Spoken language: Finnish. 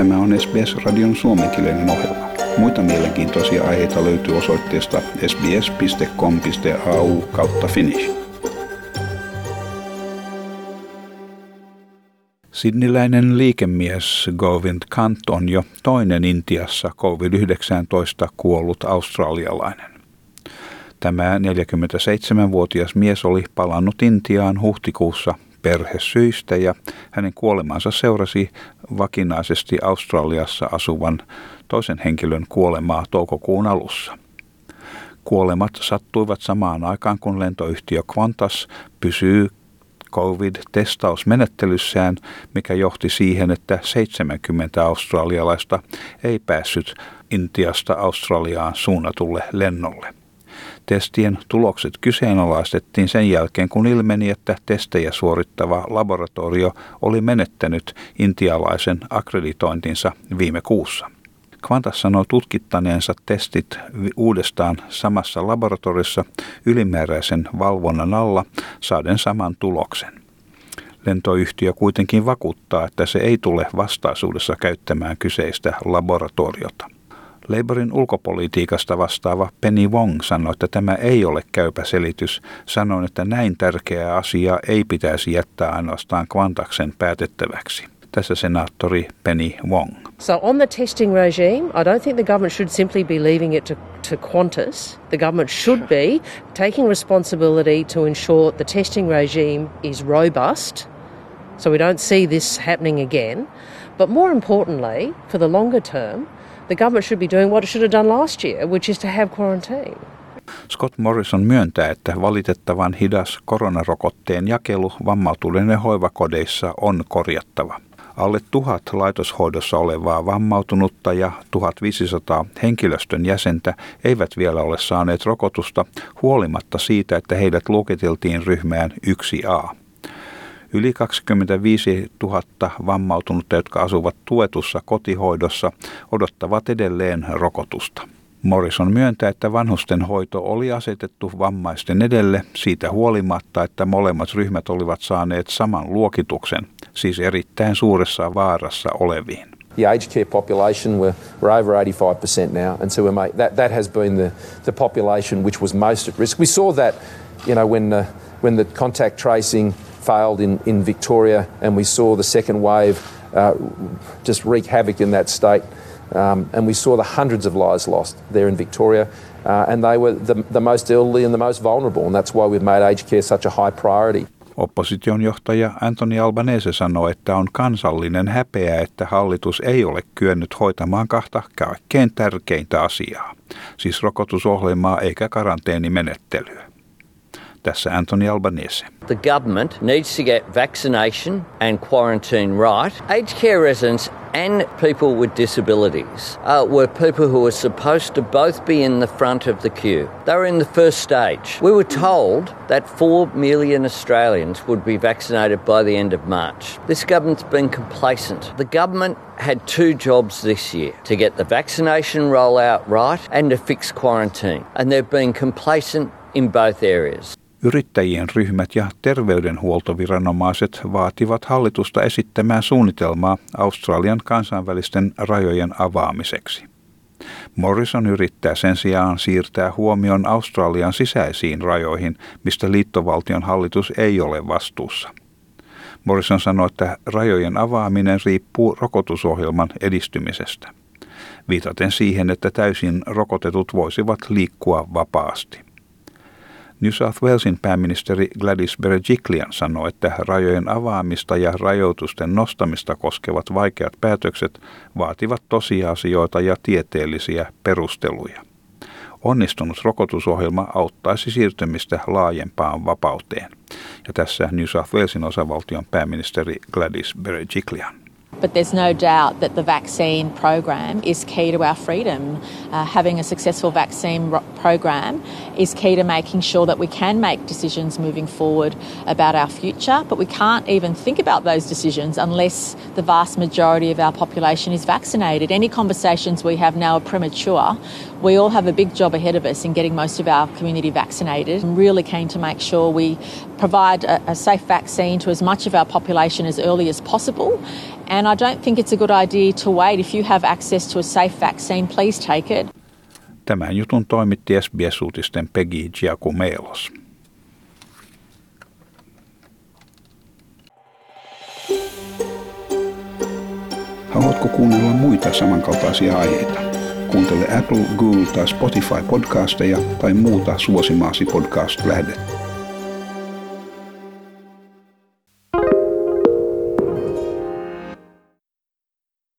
Tämä on SBS-radion suomenkielinen ohjelma. Muita mielenkiintoisia aiheita löytyy osoitteesta sbs.com.au kautta finnish. Sidniläinen liikemies Govind Kant on jo toinen Intiassa COVID-19 kuollut australialainen. Tämä 47-vuotias mies oli palannut Intiaan huhtikuussa perhesyistä ja hänen kuolemansa seurasi vakinaisesti Australiassa asuvan toisen henkilön kuolemaa toukokuun alussa. Kuolemat sattuivat samaan aikaan, kun lentoyhtiö Qantas pysyy COVID-testausmenettelyssään, mikä johti siihen, että 70 australialaista ei päässyt Intiasta Australiaan suunnatulle lennolle. Testien tulokset kyseenalaistettiin sen jälkeen, kun ilmeni, että testejä suorittava laboratorio oli menettänyt intialaisen akkreditointinsa viime kuussa. Qantas sanoi tutkittaneensa testit uudestaan samassa laboratoriossa ylimääräisen valvonnan alla saaden saman tuloksen. Lentoyhtiö kuitenkin vakuuttaa, että se ei tule vastaisuudessa käyttämään kyseistä laboratoriota. Labourin ulkopolitiikasta vastaava Penny Wong sanoi, että tämä ei ole käypä selitys. Sanoin, että näin tärkeää asiaa ei pitäisi jättää ainoastaan Kvantaksen päätettäväksi. Tässä senaattori Penny Wong. So on the testing regime, I don't think the government should simply be leaving it to, to Qantas. The government should be taking responsibility to ensure the testing regime is robust so we don't see this happening again. But more importantly, for the longer term, the government should be doing what it should have done last year, which is to have quarantine. Scott Morrison myöntää, että valitettavan hidas koronarokotteen jakelu vammautuneiden hoivakodeissa on korjattava. Alle tuhat laitoshoidossa olevaa vammautunutta ja 1500 henkilöstön jäsentä eivät vielä ole saaneet rokotusta huolimatta siitä, että heidät luokiteltiin ryhmään 1A. Yli 25 000 vammautunutta, jotka asuvat tuetussa kotihoidossa, odottavat edelleen rokotusta. Morrison myöntää, että vanhusten hoito oli asetettu vammaisten edelle siitä huolimatta, että molemmat ryhmät olivat saaneet saman luokituksen, siis erittäin suuressa vaarassa oleviin. The aged care population were, we're over 85% now, and so we're made, that, that has been the, the population which was most at risk. We saw that, you know, when, uh, when the contact tracing failed in, in Victoria, and we saw the second wave uh, just wreak havoc in that state. Um, and we saw the hundreds of lives lost there in Victoria. Uh, and they were the, the most elderly and the most vulnerable, and that's why we've made aged care such a high priority. Opposition johtaja Anthony Albanese sanoi, että on kansallinen häpeä, että hallitus ei ole kyennyt hoitamaan kahta kaikkein tärkeintä asiaa, siis rokotusohjelmaa eikä karanteenimenettelyä. Tässä Anthony Albanese. The government needs to get vaccination and quarantine right. Aged care residents and people with disabilities uh, were people who were supposed to both be in the front of the queue. They were in the first stage. We were told that 4 million Australians would be vaccinated by the end of March. This government's been complacent. The government had two jobs this year to get the vaccination rollout right and to fix quarantine, and they've been complacent in both areas. Yrittäjien ryhmät ja terveydenhuoltoviranomaiset vaativat hallitusta esittämään suunnitelmaa Australian kansainvälisten rajojen avaamiseksi. Morrison yrittää sen sijaan siirtää huomion Australian sisäisiin rajoihin, mistä liittovaltion hallitus ei ole vastuussa. Morrison sanoi, että rajojen avaaminen riippuu rokotusohjelman edistymisestä, viitaten siihen, että täysin rokotetut voisivat liikkua vapaasti. New South Walesin pääministeri Gladys Berejiklian sanoi, että rajojen avaamista ja rajoitusten nostamista koskevat vaikeat päätökset vaativat tosiasioita ja tieteellisiä perusteluja. Onnistunut rokotusohjelma auttaisi siirtymistä laajempaan vapauteen. Ja tässä New South Walesin osavaltion pääministeri Gladys Berejiklian. But there's no doubt that the vaccine program is key to our freedom. Uh, having a successful vaccine ro- program is key to making sure that we can make decisions moving forward about our future. But we can't even think about those decisions unless the vast majority of our population is vaccinated. Any conversations we have now are premature. We all have a big job ahead of us in getting most of our community vaccinated. I'm really keen to make sure we provide a, a safe vaccine to as much of our population as early as possible. And I don't think it's a good idea to wait. If you have access to a safe vaccine, please take it. Tämän jutun toimitti SBS-uutisten Peggy Giacomelos. Haluatko kuunnella muita samankaltaisia aiheita? Kuuntele Apple, Google tai Spotify podcasteja tai muuta suosimaasi podcast-lähdettä.